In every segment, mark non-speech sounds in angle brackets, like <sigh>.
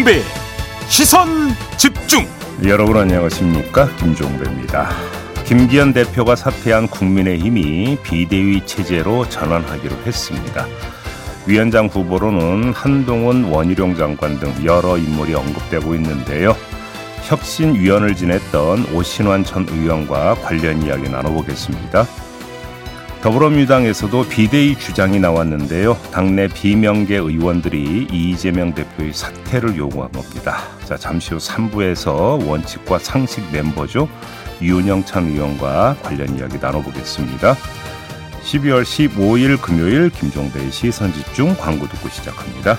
김종배 시선 집중 여러분 안녕하십니까 김종배입니다. 김기현 대표가 사퇴한 국민의힘이 비대위 체제로 전환하기로 했습니다. 위원장 후보로는 한동훈 원희룡 장관 등 여러 인물이 언급되고 있는데요. 혁신위원을 지냈던 오신환 전 의원과 관련 이야기 나눠보겠습니다. 더불어민주당에서도 비대위 주장이 나왔는데요. 당내 비명계 의원들이 이재명 대표의 사퇴를 요구한 겁니다. 자, 잠시 후 3부에서 원칙과 상식 멤버죠. 윤영찬 의원과 관련 이야기 나눠보겠습니다. 12월 15일 금요일 김종배의 시선집중 광고 듣고 시작합니다.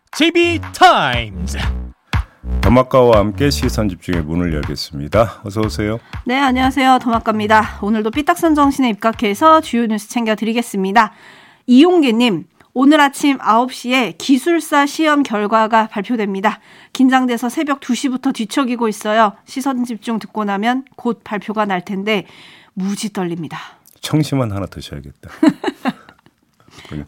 JB타임즈 더마카와 함께 시선 집중의 문을 열겠습니다. 어서 오세요. 네, 안녕하세요. 더마카입니다. 오늘도 삐딱선 정신에 입각해서 주요 뉴스 챙겨드리겠습니다. 이용계님, 오늘 아침 9시에 기술사 시험 결과가 발표됩니다. 긴장돼서 새벽 2시부터 뒤척이고 있어요. 시선 집중 듣고 나면 곧 발표가 날 텐데 무지 떨립니다. 청심환 하나 드셔야겠다. <laughs>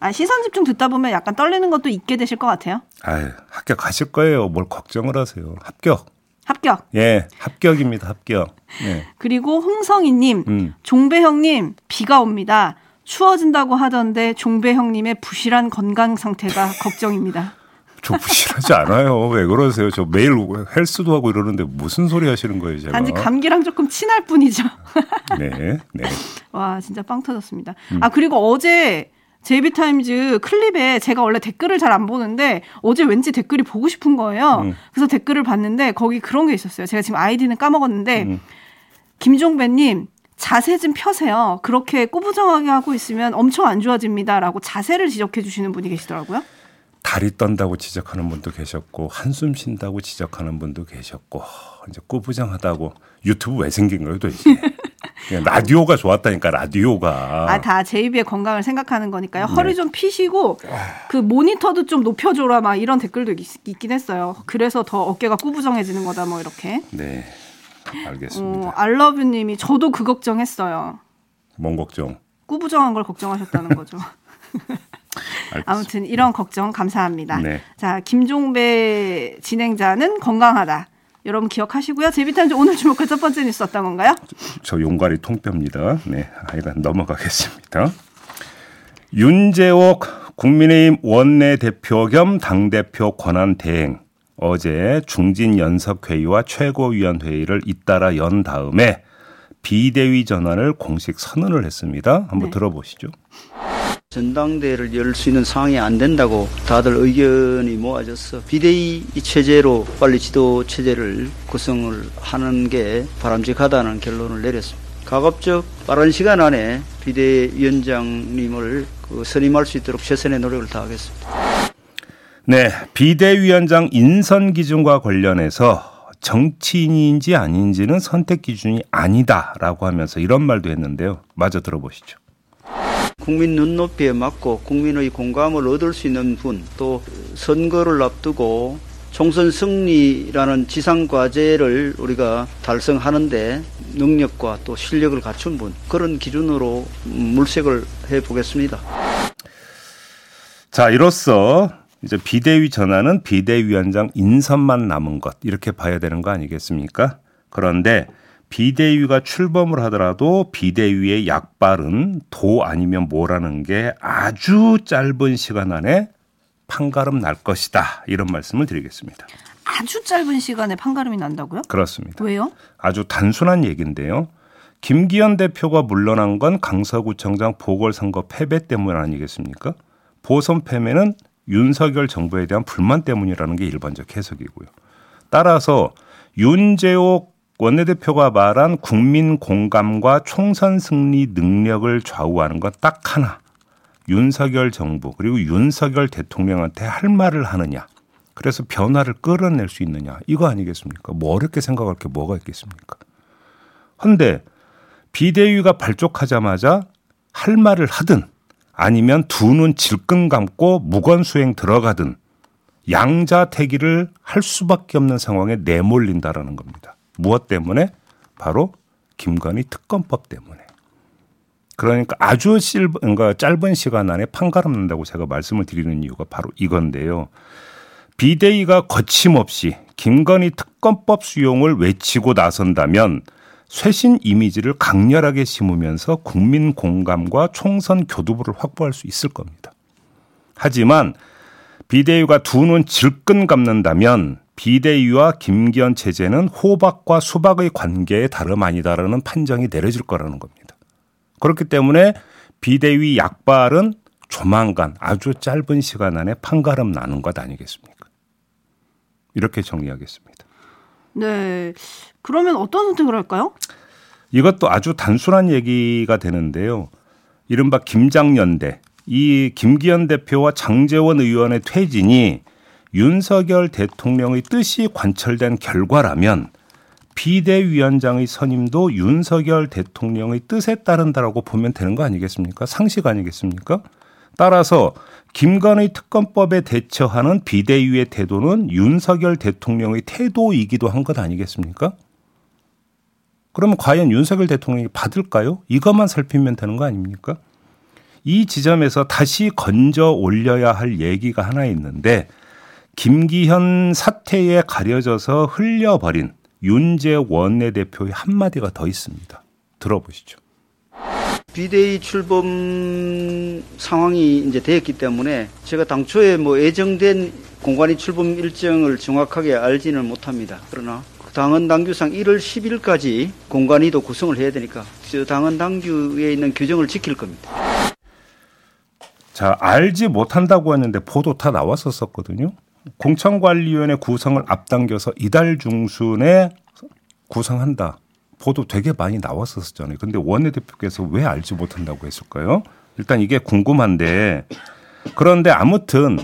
아, 시선 집중 듣다 보면 약간 떨리는 것도 있게 되실 것 같아요. 아, 합격하실 거예요. 뭘 걱정을 하세요. 합격. 합격. 예, 합격입니다. 합격. 예. 그리고 홍성희님, 음. 종배형님 비가 옵니다. 추워진다고 하던데 종배형님의 부실한 건강 상태가 <laughs> 걱정입니다. 저 부실하지 않아요. 왜 그러세요? 저 매일 헬스도 하고 이러는데 무슨 소리 하시는 거예요, 제가? 단지 감기랑 조금 친할 뿐이죠. 네, 네. <laughs> 와, 진짜 빵 터졌습니다. 아, 그리고 어제 제이비타임즈 클립에 제가 원래 댓글을 잘 안 보는데 어제 왠지 댓글이 보고 싶은 거예요. 음. 그래서 댓글을 봤는데 거기 그런 게 있었어요. 제가 지금 아이디는 까먹었는데 음. 김종배님 자세 좀 펴세요. 그렇게 꾸부정하게 하고 있으면 엄청 안 좋아집니다라고 자세를 지적해 주시는 분이 계시더라고요. 다리 떤다고 지적하는 분도 계셨고 한숨 쉰다고 지적하는 분도 계셨고 이제 꾸부정하다고 유튜브 왜 생긴 거예요, 도대체? <laughs> 그냥 라디오가 좋았다니까 라디오가. 아, 다 제이비의 건강을 생각하는 거니까요. 허리 좀 피시고 그 모니터도 좀 높여줘라 막 이런 댓글도 있, 있긴 했어요. 그래서 더 어깨가 꾸부정해지는 거다 뭐 이렇게. 네, 알겠습니다. 어, 알러뷰님이 저도 그 걱정했어요. 뭔 걱정? 꾸부정한 걸 걱정하셨다는 거죠. <laughs> 아무튼 이런 걱정 감사합니다. 네. 자, 김종배 진행자는 건강하다. 여러분 기억하시고요. 제비탄즈 오늘 주목할 첫 번째 뉴스 어떤 건가요? 저 용가리 통뼈입니다. 네, 하여간 넘어가겠습니다. 윤재옥 국민의힘 원내대표 겸 당대표 권한 대행 어제 중진 연석회의와 최고위원회의를 잇따라 연 다음에 비대위 전환을 공식 선언을 했습니다. 한번 네. 들어보시죠. 전당대회를 열 수 있는 상황이 안 된다고 다들 의견이 모아져서 비대위 체제로 빨리 지도 체제를 구성을 하는 게 바람직하다는 결론을 내렸습니다. 가급적 빠른 시간 안에 비대위원장님을 그 선임할 수 있도록 최선의 노력을 다하겠습니다. 네, 비대위원장 인선 기준과 관련해서 정치인인지 아닌지는 선택 기준이 아니다라고 하면서 이런 말도 했는데요. 마저 들어보시죠. 국민 눈높이에 맞고 국민의 공감을 얻을 수 있는 분, 또 선거를 앞두고 총선 승리라는 지상 과제를 우리가 달성하는데 능력과 또 실력을 갖춘 분, 그런 기준으로 물색을 해 보겠습니다. 자, 이로써 이제 비대위 전환은 비대위원장 인선만 남은 것 이렇게 봐야 되는 거 아니겠습니까? 그런데 비대위가 출범을 하더라도 비대위의 약발은 도 아니면 뭐라는 게 아주 짧은 시간 안에 판가름 날 것이다. 이런 말씀을 드리겠습니다. 아주 짧은 시간에 판가름이 난다고요? 그렇습니다. 왜요? 아주 단순한 얘기인데요. 김기현 대표가 물러난 건 강서구청장 보궐선거 패배 때문 아니겠습니까? 보선 패배는 윤석열 정부에 대한 불만 때문이라는 게 일반적 해석이고요. 따라서 윤재옥 원내대표가 말한 국민 공감과 총선 승리 능력을 좌우하는 건 딱 하나. 윤석열 정부 그리고 윤석열 대통령한테 할 말을 하느냐. 그래서 변화를 끌어낼 수 있느냐. 이거 아니겠습니까? 뭐 어렵게 생각할 게 뭐가 있겠습니까? 헌데 비대위가 발족하자마자 할 말을 하든 아니면 두 눈 질끈 감고 무건수행 들어가든 양자 태기를 할 수밖에 없는 상황에 내몰린다라는 겁니다. 무엇 때문에? 바로 김건희 특검법 때문에. 그러니까 아주 그러니까 짧은 시간 안에 판가름 난다고 제가 말씀을 드리는 이유가 바로 이건데요. 비대위가 거침없이 김건희 특검법 수용을 외치고 나선다면 쇄신 이미지를 강렬하게 심으면서 국민 공감과 총선 교두보를 확보할 수 있을 겁니다. 하지만 비대위가 두 눈 질끈 감는다면 비대위와 김기현 체제는 호박과 수박의 관계에 다름 아니다라는 판정이 내려질 거라는 겁니다. 그렇기 때문에 비대위 약발은 조만간 아주 짧은 시간 안에 판가름 나는 것 아니겠습니까? 이렇게 정리하겠습니다. 네. 그러면 어떤 선택을 할까요? 이것도 아주 단순한 얘기가 되는데요. 이른바 김장연대. 이 김기현 대표와 장재원 의원의 퇴진이 윤석열 대통령의 뜻이 관철된 결과라면 비대위원장의 선임도 윤석열 대통령의 뜻에 따른다라고 보면 되는 거 아니겠습니까? 상식 아니겠습니까? 따라서 김건희 특검법에 대처하는 비대위의 태도는 윤석열 대통령의 태도이기도 한 것 아니겠습니까? 그러면 과연 윤석열 대통령이 받을까요? 이것만 살피면 되는 거 아닙니까? 이 지점에서 다시 건져 올려야 할 얘기가 하나 있는데 김기현 사태에 가려져서 흘려버린 윤재 원내 대표의 한마디가 더 있습니다. 들어보시죠. 비대위 출범 상황이 이제 되었기 때문에 제가 당초에 뭐 예정된 공관위 출범 일정을 정확하게 알지는 못합니다. 그러나 당헌 당규상 1월 10일까지 공관위도 구성을 해야 되니까 저 당헌 당규에 있는 규정을 지킬 겁니다. 자, 알지 못한다고 했는데 보도 다 나왔었었거든요. 공천관리위원회 구성을 앞당겨서 이달 중순에 구성한다. 보도 되게 많이 나왔었잖아요. 근데 원내대표께서 왜 알지 못한다고 했을까요? 일단 이게 궁금한데 그런데 아무튼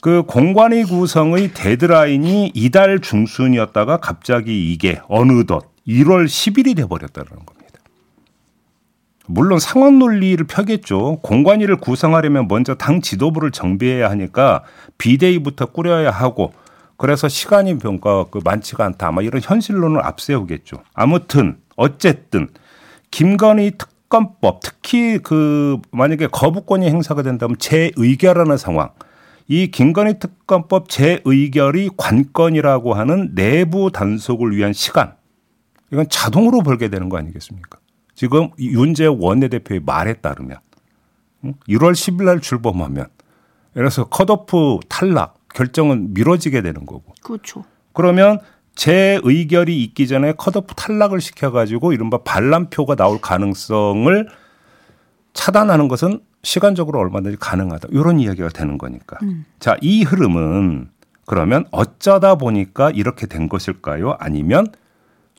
그 공관위 구성의 데드라인이 이달 중순이었다가 갑자기 이게 어느덧 1월 10일이 돼버렸다는 겁니다. 물론 상원 논리를 펴겠죠. 공관위를 구성하려면 먼저 당 지도부를 정비해야 하니까 비대위부터 꾸려야 하고 그래서 시간이 뭔가 그 많지가 않다. 아마 이런 현실론을 앞세우겠죠. 아무튼 어쨌든 김건희 특검법 특히 그 만약에 거부권이 행사가 된다면 재의결하는 상황. 이 김건희 특검법 재의결이 관건이라고 하는 내부 단속을 위한 시간. 이건 자동으로 벌게 되는 거 아니겠습니까? 지금 윤재 원내대표의 말에 따르면 1월 10일 날 출범하면 그래서 컷오프 탈락 결정은 미뤄지게 되는 거고. 그렇죠. 그러면 재의결이 있기 전에 컷오프 탈락을 시켜가지고 이른바 반란표가 나올 가능성을 차단하는 것은 시간적으로 얼마든지 가능하다. 이런 이야기가 되는 거니까. 음. 자, 이 흐름은 그러면 어쩌다 보니까 이렇게 된 것일까요? 아니면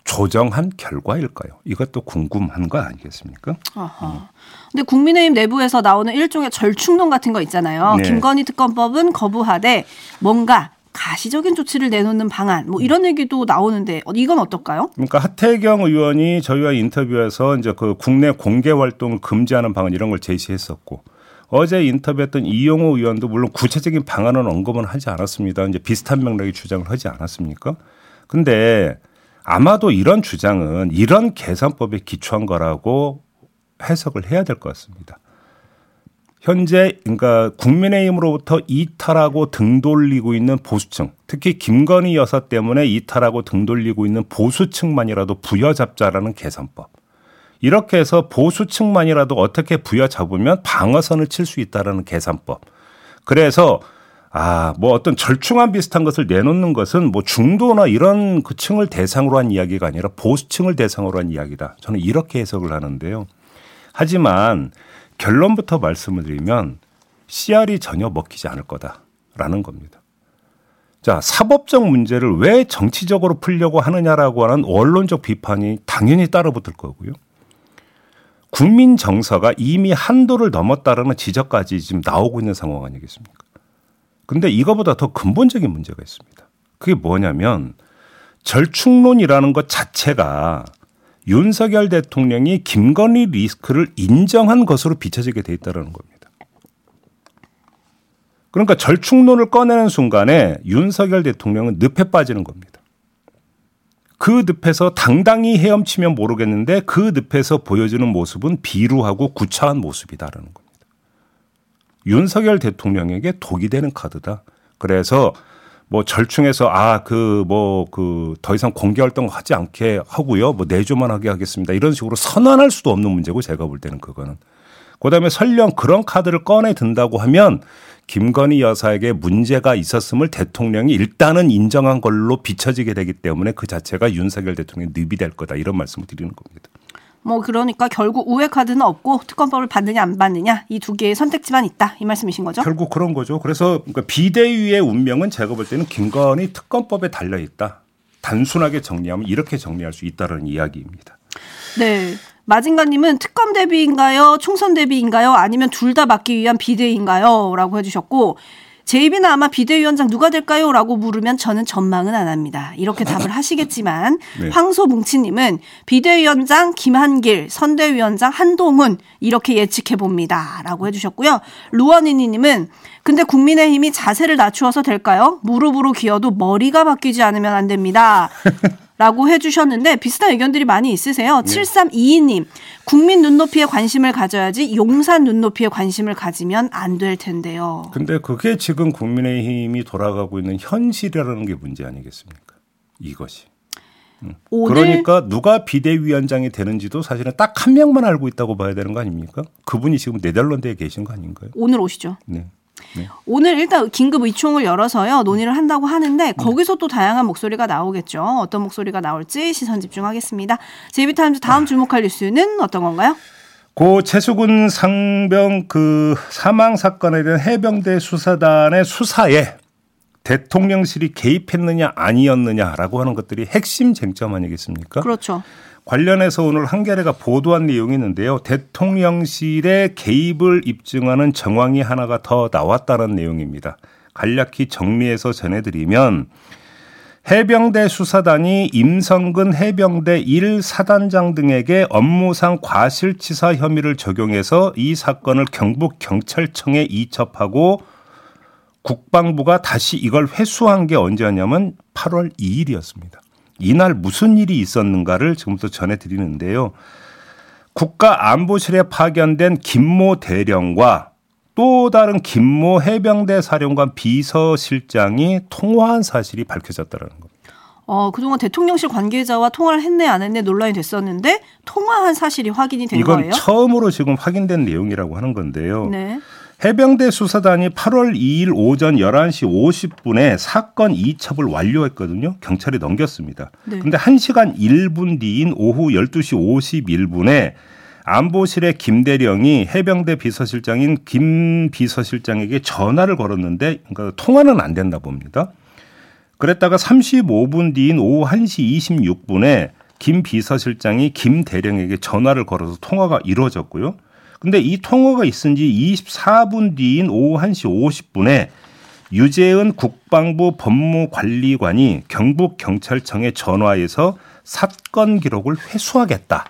조정한 결과일까요? 이것도 궁금한 거 아니겠습니까? 아하. 음. 근데 국민의힘 내부에서 나오는 일종의 절충론 같은 거 있잖아요. 네. 김건희 특검법은 거부하되 뭔가 가시적인 조치를 내놓는 방안 뭐 이런 얘기도 나오는데 이건 어떨까요? 그러니까 하태경 의원이 저희와 인터뷰에서 이제 그 국내 공개 활동을 금지하는 방안 이런 걸 제시했었고 어제 인터뷰했던 이용호 의원도 물론 구체적인 방안은 언급은 하지 않았습니다. 이제 비슷한 맥락의 주장을 하지 않았습니까? 근데 아마도 이런 주장은 이런 계산법에 기초한 거라고 해석을 해야 될 것 같습니다. 현재 그러니까 국민의힘으로부터 이탈하고 등 돌리고 있는 보수층, 특히 김건희 여사 때문에 이탈하고 등 돌리고 있는 보수층만이라도 부여잡자라는 계산법. 이렇게 해서 보수층만이라도 어떻게 부여잡으면 방어선을 칠 수 있다라는 계산법. 그래서 아, 뭐 어떤 절충안 비슷한 것을 내놓는 것은 뭐 중도나 이런 그 층을 대상으로 한 이야기가 아니라 보수층을 대상으로 한 이야기다. 저는 이렇게 해석을 하는데요. 하지만 결론부터 말씀을 드리면 씨알이 전혀 먹히지 않을 거다라는 겁니다. 자, 사법적 문제를 왜 정치적으로 풀려고 하느냐라고 하는 원론적 비판이 당연히 따라붙을 거고요. 국민 정서가 이미 한도를 넘었다라는 지적까지 지금 나오고 있는 상황 아니겠습니까? 근데 이거보다 더 근본적인 문제가 있습니다. 그게 뭐냐면 절충론이라는 것 자체가 윤석열 대통령이 김건희 리스크를 인정한 것으로 비춰지게 돼 있다는 겁니다. 그러니까 절충론을 꺼내는 순간에 윤석열 대통령은 늪에 빠지는 겁니다. 그 늪에서 당당히 헤엄치면 모르겠는데 그 늪에서 보여주는 모습은 비루하고 구차한 모습이다라는 겁니다. 윤석열 대통령에게 독이 되는 카드다. 그래서 뭐 절충해서 아 그 뭐 그 더 이상 공개 활동 하지 않게 하고요. 뭐 내조만 하게 하겠습니다. 이런 식으로 선언할 수도 없는 문제고 제가 볼 때는 그거는. 그다음에 설령 그런 카드를 꺼내 든다고 하면 김건희 여사에게 문제가 있었음을 대통령이 일단은 인정한 걸로 비춰지게 되기 때문에 그 자체가 윤석열 대통령의 늪이 될 거다 이런 말씀을 드리는 겁니다. 뭐 그러니까 결국 우회 카드는 없고 특검법을 받느냐 안 받느냐 이 두 개의 선택지만 있다 이 말씀이신 거죠? 결국 그런 거죠. 그래서 그러니까 비대위의 운명은 제가 볼 때는 김건희 특검법에 달려 있다. 단순하게 정리하면 이렇게 정리할 수 있다는 이야기입니다. 네. 마진가님은 특검 대비인가요? 총선 대비인가요? 아니면 둘 다 막기 위한 비대인가요? 라고 해주셨고, 제이비는 아마 비대위원장 누가 될까요? 라고 물으면 저는 전망은 안 합니다. 이렇게 답을 <laughs> 하시겠지만, 네. 황소뭉치님은 비대위원장 김한길, 선대위원장 한동훈, 이렇게 예측해 봅니다. 라고 해주셨고요. 루원이니님은 근데 국민의힘이 자세를 낮추어서 될까요? 무릎으로 기어도 머리가 바뀌지 않으면 안 됩니다. <laughs> 라고 해주셨는데 비슷한 의견들이 많이 있으세요. 네. 7322님, 국민 눈높이에 관심을 가져야지 용산 눈높이에 관심을 가지면 안 될 텐데요. 근데 그게 지금 국민의힘이 돌아가고 있는 현실이라는 게 문제 아니겠습니까? 이것이. 그러니까 누가 비대위원장이 되는지도 사실은 딱 한 명만 알고 있다고 봐야 되는 거 아닙니까? 그분이 지금 네덜란드에 계신 거 아닌가요? 오늘 오시죠. 네. 네. 오늘 일단 긴급 의총을 열어서요 논의를 한다고 하는데 네. 거기서 또 다양한 목소리가 나오겠죠. 어떤 목소리가 나올지 시선 집중하겠습니다. 제이비타임즈 다음 아. 주목할 뉴스는 어떤 건가요? 고 최수근 상병 그 사망 사건에 대한 해병대 수사단의 수사에 대통령실이 개입했느냐 아니었느냐라고 하는 것들이 핵심 쟁점 아니겠습니까? 그렇죠. 관련해서 오늘 한겨레가 보도한 내용이 있는데요. 대통령실의 개입을 입증하는 정황이 하나가 더 나왔다는 내용입니다. 간략히 정리해서 전해드리면 해병대 수사단이 임성근 해병대 1사단장 등에게 업무상 과실치사 혐의를 적용해서 이 사건을 경북 경찰청에 이첩하고 국방부가 다시 이걸 회수한 게 언제였냐면 8월 2일이었습니다. 이날 무슨 일이 있었는가를 지금부터 전해드리는데요. 국가안보실에 파견된 김모 대령과 또 다른 김모 해병대 사령관 비서실장이 통화한 사실이 밝혀졌다는 겁니다. 어, 그동안 대통령실 관계자와 통화를 했네 안 했네 논란이 됐었는데 통화한 사실이 확인이 된 이건 거예요? 이건 처음으로 지금 확인된 내용이라고 하는 건데요. 네. 해병대 수사단이 8월 2일 오전 11시 50분에 사건 이첩을 완료했거든요. 경찰이 넘겼습니다. 네. 근데 1시간 1분 뒤인 오후 12시 51분에 안보실의 김대령이 해병대 비서실장인 김 비서실장에게 전화를 걸었는데 그러니까 통화는 안 된다 봅니다. 그랬다가 35분 뒤인 오후 1시 26분에 김 비서실장이 김 대령에게 전화를 걸어서 통화가 이루어졌고요. 근데 이 통화가 있은 지 24분 뒤인 오후 1시 50분에 유재은 국방부 법무관리관이 경북경찰청에 전화해서 사건 기록을 회수하겠다.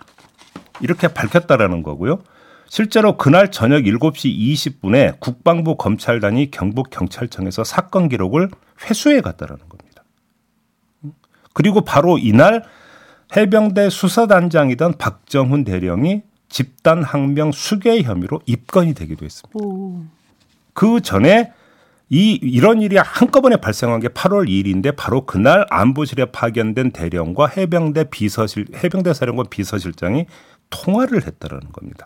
이렇게 밝혔다라는 거고요. 실제로 그날 저녁 7시 20분에 국방부 검찰단이 경북경찰청에서 사건 기록을 회수해 갔다라는 겁니다. 그리고 바로 이날 해병대 수사단장이던 박정훈 대령이 집단 항명 수괴 혐의로 입건이 되기도 했습니다. 오. 그 전에 이 이런 일이 한꺼번에 발생한 게 8월 2일인데 바로 그날 안보실에 파견된 대령과 해병대 비서실 해병대 사령관 비서실장이 통화를 했다라는 겁니다.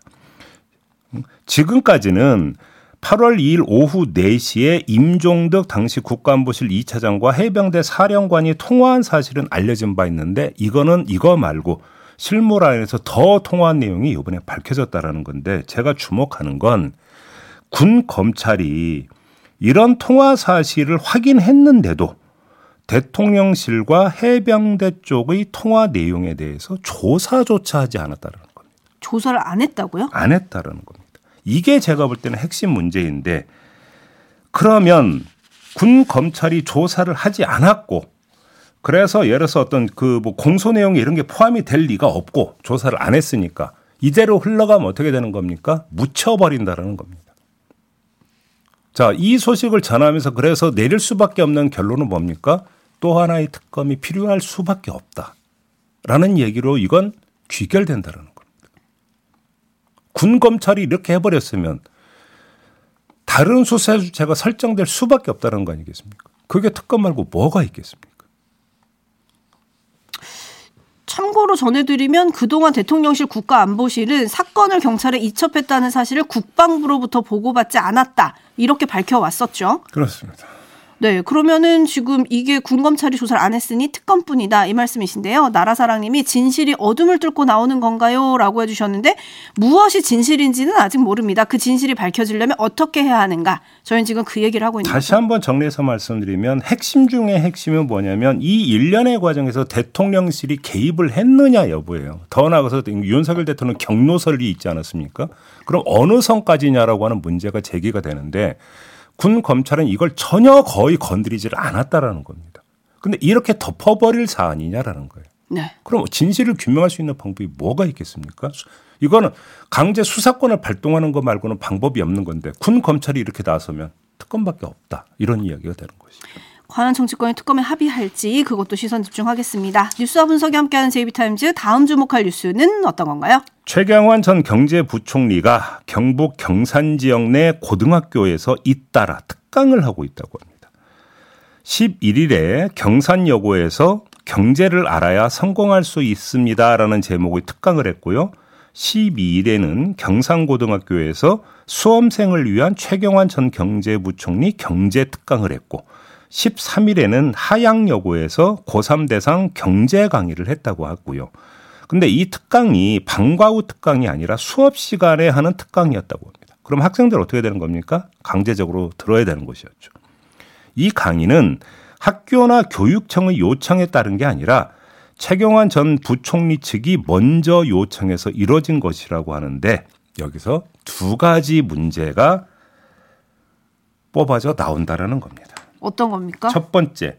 지금까지는 8월 2일 오후 4시에 임종덕 당시 국가안보실 2차장과 해병대 사령관이 통화한 사실은 알려진 바 있는데 이거는 이거 말고 실무 라인에서 더 통화한 내용이 이번에 밝혀졌다라는 건데 제가 주목하는 건 군 검찰이 이런 통화 사실을 확인했는데도 대통령실과 해병대 쪽의 통화 내용에 대해서 조사조차 하지 않았다는 겁니다. 조사를 안 했다고요? 안 했다는 겁니다. 이게 제가 볼 때는 핵심 문제인데 그러면 군 검찰이 조사를 하지 않았고 그래서 예를 들어서 어떤 그 뭐 공소 내용에 이런 게 포함이 될 리가 없고 조사를 안 했으니까 이대로 흘러가면 어떻게 되는 겁니까? 묻혀버린다라는 겁니다. 자, 이 소식을 전하면서 그래서 내릴 수밖에 없는 결론은 뭡니까? 또 하나의 특검이 필요할 수밖에 없다. 라는 얘기로 이건 귀결된다라는 겁니다. 군 검찰이 이렇게 해버렸으면 다른 수사 주체가 설정될 수밖에 없다는 거 아니겠습니까? 그게 특검 말고 뭐가 있겠습니까? 참고로 전해드리면 그동안 대통령실 국가안보실은 사건을 경찰에 이첩했다는 사실을 국방부로부터 보고받지 않았다. 이렇게 밝혀왔었죠. 그렇습니다. 네, 그러면은 지금 이게 군 검찰이 조사를 안 했으니 특검뿐이다 이 말씀이신데요. 나라사랑님이 진실이 어둠을 뚫고 나오는 건가요?라고 해주셨는데 무엇이 진실인지는 아직 모릅니다. 그 진실이 밝혀지려면 어떻게 해야 하는가? 저희는 지금 그 얘기를 하고 있는 다시. 한번 정리해서 말씀드리면 핵심 중에 핵심은 뭐냐면 이 일련의 과정에서 대통령실이 개입을 했느냐 여부예요. 더 나아가서 윤석열 대통령 경로설이 있지 않았습니까? 그럼 어느 선까지냐라고 하는 문제가 제기가 되는데 군 검찰은 이걸 전혀 거의 건드리질 않았다라는 겁니다. 근데 이렇게 덮어버릴 사안이냐라는 거예요. 네. 그럼 진실을 규명할 수 있는 방법이 뭐가 있겠습니까? 이거는 강제 수사권을 발동하는 것 말고는 방법이 없는 건데 군 검찰이 이렇게 나서면 특검밖에 없다 이런 이야기가 되는 것이죠. 과연 정치권이 특검에 합의할지 그것도 시선 집중하겠습니다. 뉴스와 분석이 함께하는 제이비타임즈 다음 주목할 뉴스는 어떤 건가요? 최경환 전 경제부총리가 경북 경산 지역 내 고등학교에서 잇따라 특강을 하고 있다고 합니다. 11일에 경산여고에서 경제를 알아야 성공할 수 있습니다라는 제목의 특강을 했고요. 12일에는 경상고등학교에서 수험생을 위한 최경환 전 경제부총리 경제 특강을 했고 13일에는 하양여고에서 고3 대상 경제 강의를 했다고 하고요. 근데 이 특강이 방과 후 특강이 아니라 수업 시간에 하는 특강이었다고 합니다. 그럼 학생들 어떻게 되는 겁니까? 강제적으로 들어야 되는 것이었죠. 이 강의는 학교나 교육청의 요청에 따른 게 아니라 최경환 전 부총리 측이 먼저 요청해서 이뤄진 것이라고 하는데 여기서 두 가지 문제가 뽑아져 나온다라는 겁니다. 어떤 겁니까? 첫 번째,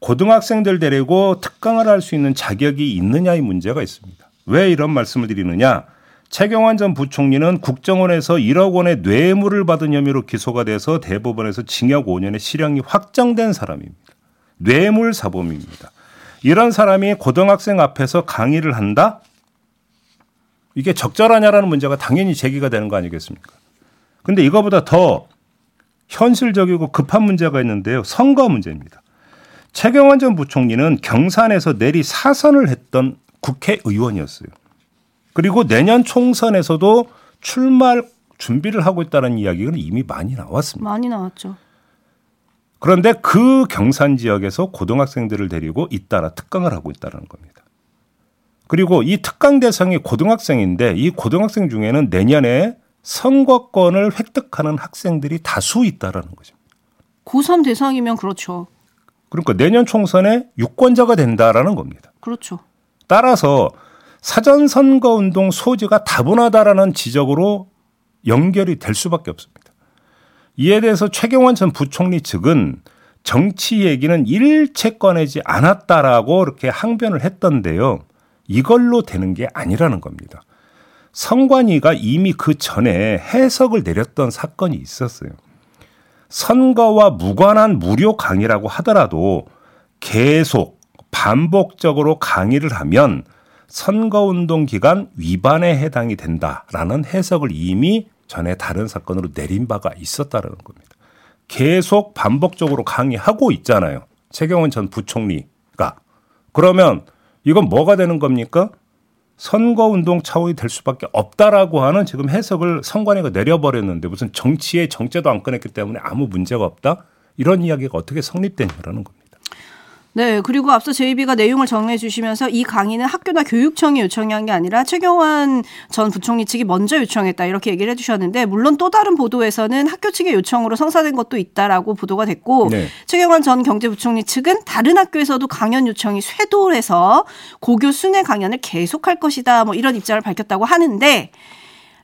고등학생들 데리고 특강을 할 수 있는 자격이 있느냐의 문제가 있습니다. 왜 이런 말씀을 드리느냐? 최경환 전 부총리는 국정원에서 1억 원의 뇌물을 받은 혐의로 기소가 돼서 대법원에서 징역 5년의 실형이 확정된 사람입니다. 뇌물 사범입니다. 이런 사람이 고등학생 앞에서 강의를 한다? 이게 적절하냐라는 문제가 당연히 제기가 되는 거 아니겠습니까? 근데 이거보다 더 현실적이고 급한 문제가 있는데요. 선거 문제입니다. 최경환 전 부총리는 경산에서 내리 사선을 했던 국회의원이었어요. 그리고 내년 총선에서도 출마할 준비를 하고 있다는 이야기는 이미 많이 나왔습니다. 많이 나왔죠. 그런데 그 경산 지역에서 고등학생들을 데리고 잇따라 특강을 하고 있다는 겁니다. 그리고 이 특강 대상이 고등학생인데 이 고등학생 중에는 내년에 선거권을 획득하는 학생들이 다수 있다라는 거죠. 고3 대상이면 그렇죠. 그러니까 내년 총선에 유권자가 된다라는 겁니다. 그렇죠. 따라서 사전 선거 운동 소지가 다분하다라는 지적으로 연결이 될 수밖에 없습니다. 이에 대해서 최경환 전 부총리 측은 정치 얘기는 일체 꺼내지 않았다라고 이렇게 항변을 했던데요. 이걸로 되는 게 아니라는 겁니다. 선관위가 이미 그 전에 해석을 내렸던 사건이 있었어요. 선거와 무관한 무료 강의라고 하더라도 계속 반복적으로 강의를 하면 선거운동 기간 위반에 해당이 된다라는 해석을 이미 전에 다른 사건으로 내린 바가 있었다는 겁니다. 계속 반복적으로 강의하고 있잖아요. 최경원 전 부총리가. 그러면 이건 뭐가 되는 겁니까? 선거운동 차원이 될 수밖에 없다라고 하는 지금 해석을 선관위가 내려버렸는데 무슨 정치의 정제도 안 꺼냈기 때문에 아무 문제가 없다? 이런 이야기가 어떻게 성립되냐라는 겁니다. 네, 그리고 앞서 JB가 내용을 정리해 주시면서 이 강의는 학교나 교육청이 요청한 게 아니라 최경환 전 부총리 측이 먼저 요청했다 이렇게 얘기를 해주셨는데 물론 또 다른 보도에서는 학교 측의 요청으로 성사된 것도 있다라고 보도가 됐고 네. 최경환 전 경제부총리 측은 다른 학교에서도 강연 요청이 쇄도해서 고교 순회 강연을 계속할 것이다 뭐 이런 입장을 밝혔다고 하는데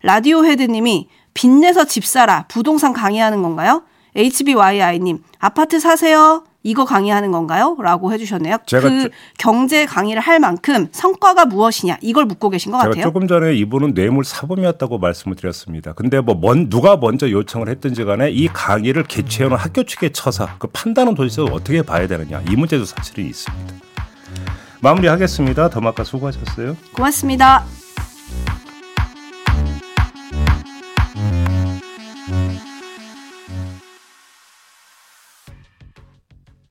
라디오 헤드님이 빚내서 집 사라 부동산 강의하는 건가요? HBYI님 아파트 사세요. 이거 강의하는 건가요? 라고 해주셨네요. 제가 그 저- 경제 강의를 할 만큼 성과가 무엇이냐 이걸 묻고 계신 것 같아요. 조금 전에 이분은 뇌물 사범이었다고 말씀을 드렸습니다. 근데 뭐 먼, 누가 먼저 요청을 했든지 간에 이 강의를 개최하는 학교 측의 처사, 그 판단은 도대체 어떻게 봐야 되느냐 이 문제도 사실은 있습니다. 마무리하겠습니다. 더마카 수고하셨어요. 고맙습니다.